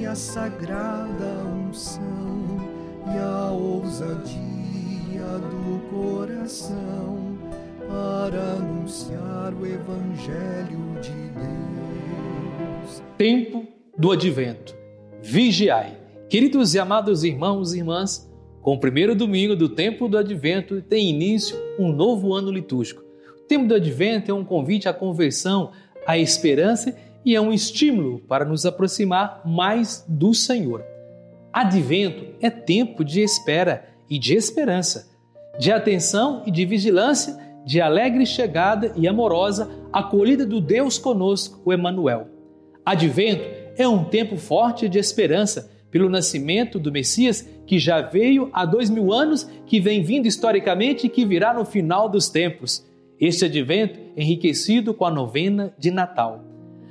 tem a sagrada unção e a ousadia do coração para anunciar o Evangelho de Deus. Tempo do Advento. Vigiai. Queridos e amados irmãos e irmãs, com o primeiro domingo do tempo do Advento tem início um novo ano litúrgico. O tempo do Advento é um convite à conversão, à esperança e é um estímulo para nos aproximar mais do Senhor. Advento é tempo de espera e de esperança, de atenção e de vigilância, de alegre chegada e amorosa acolhida do Deus conosco, o Emanuel. Advento é um tempo forte de esperança pelo nascimento do Messias que já veio há dois mil anos, que vem vindo historicamente e que virá no final dos tempos. Este advento enriquecido com a novena de Natal.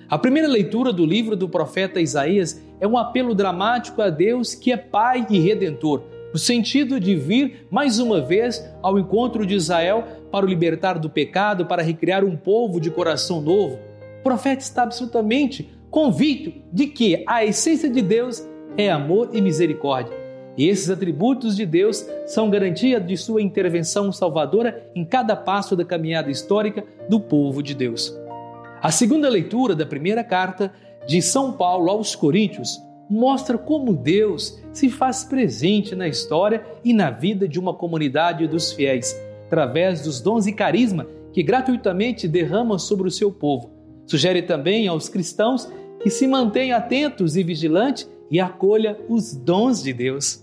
A primeira leitura do livro do profeta Isaías é um apelo dramático a Deus que é Pai e Redentor, no sentido de vir mais uma vez ao encontro de Israel para o libertar do pecado, para recriar um povo de coração novo. O profeta está absolutamente convicto de que a essência de Deus é amor e misericórdia. E esses atributos de Deus são garantia de sua intervenção salvadora em cada passo da caminhada histórica do povo de Deus. A segunda leitura da primeira carta de São Paulo aos Coríntios mostra como Deus se faz presente na história e na vida de uma comunidade dos fiéis, através dos dons e carisma que gratuitamente derrama sobre o seu povo. Sugere também aos cristãos que se mantenham atentos e vigilantes e acolha os dons de Deus.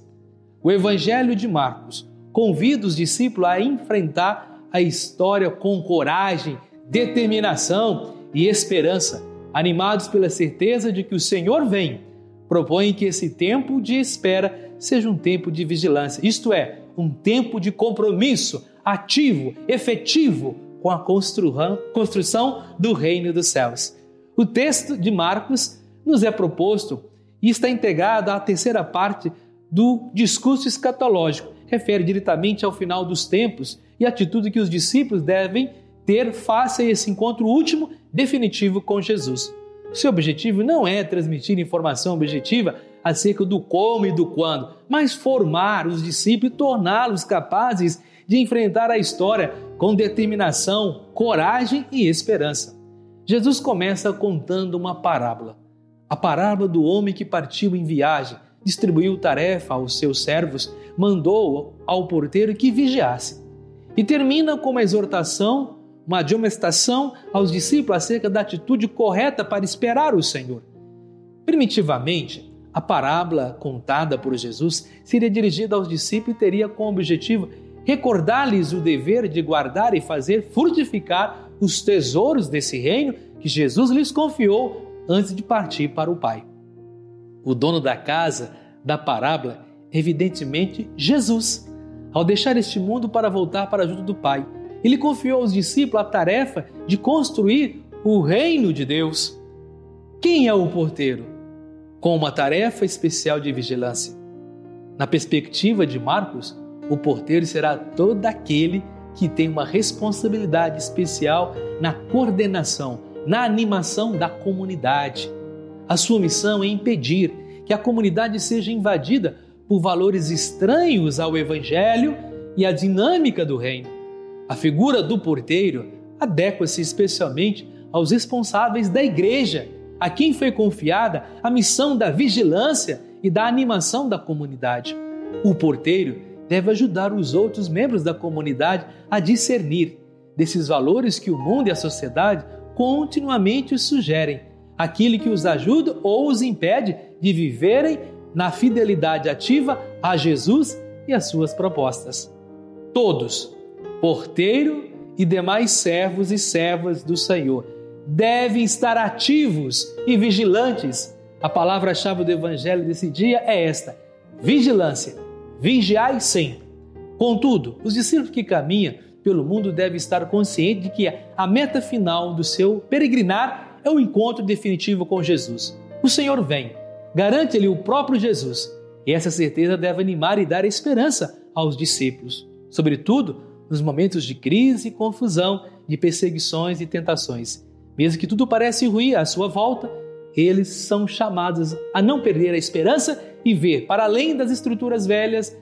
O Evangelho de Marcos convida os discípulos a enfrentar a história com coragem, determinação e esperança, animados pela certeza de que o Senhor vem, propõe que esse tempo de espera seja um tempo de vigilância, isto é, um tempo de compromisso ativo, efetivo com a construção do reino dos céus. O texto de Marcos nos é proposto e está integrado à terceira parte do discurso escatológico, refere diretamente ao final dos tempos e a atitude que os discípulos devem ter face a esse encontro último definitivo com Jesus. Seu objetivo não é transmitir informação objetiva acerca do como e do quando, mas formar os discípulos e torná-los capazes de enfrentar a história com determinação, coragem e esperança. Jesus começa contando uma parábola. A parábola do homem que partiu em viagem, distribuiu tarefa aos seus servos, mandou ao porteiro que vigiasse. E termina com uma exortação uma admoestação aos discípulos acerca da atitude correta para esperar o Senhor. Primitivamente, a parábola contada por Jesus seria dirigida aos discípulos e teria como objetivo recordar-lhes o dever de guardar e fazer frutificar os tesouros desse reino que Jesus lhes confiou antes de partir para o Pai. O dono da casa da parábola, evidentemente, Jesus, ao deixar este mundo para voltar para junto do Pai ele confiou aos discípulos a tarefa de construir o reino de Deus. Quem é o porteiro? Com uma tarefa especial de vigilância. Na perspectiva de Marcos, o porteiro será todo aquele que tem uma responsabilidade especial na coordenação, na animação da comunidade. A sua missão é impedir que a comunidade seja invadida por valores estranhos ao Evangelho e à dinâmica do reino. A figura do porteiro adequa-se especialmente aos responsáveis da igreja, a quem foi confiada a missão da vigilância e da animação da comunidade. O porteiro deve ajudar os outros membros da comunidade a discernir desses valores que o mundo e a sociedade continuamente sugerem, aquilo que os ajuda ou os impede de viverem na fidelidade ativa a Jesus e às suas propostas. Todos, porteiro e demais servos e servas do Senhor devem estar ativos e vigilantes. A palavra-chave do Evangelho desse dia é esta: vigilância. Vigiai sempre. Contudo, os discípulos que caminham pelo mundo devem estar conscientes de que a meta final do seu peregrinar é o encontro definitivo com Jesus. O Senhor vem, garante-lhe o próprio Jesus, e essa certeza deve animar e dar esperança aos discípulos. Sobretudo, nos momentos de crise e confusão, de perseguições e tentações. Mesmo que tudo pareça ruim à sua volta, eles são chamados a não perder a esperança e ver, para além das estruturas velhas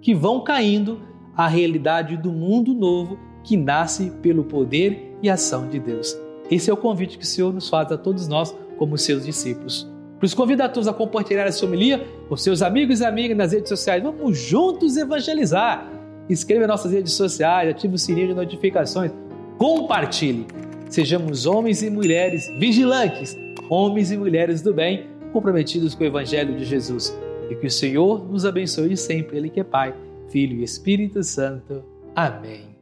que vão caindo, a realidade do mundo novo que nasce pelo poder e ação de Deus. Esse é o convite que o Senhor nos faz a todos nós, como seus discípulos. Isso, convido a todos a compartilhar essa homilia com seus amigos e amigas nas redes sociais. Vamos juntos evangelizar. Inscreva nossas redes sociais, ative o sininho de notificações, compartilhe. Sejamos homens e mulheres vigilantes, homens e mulheres do bem, comprometidos com o Evangelho de Jesus. E que o Senhor nos abençoe sempre, Ele que é Pai, Filho e Espírito Santo. Amém.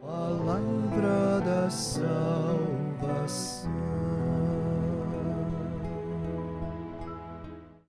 Palavra da.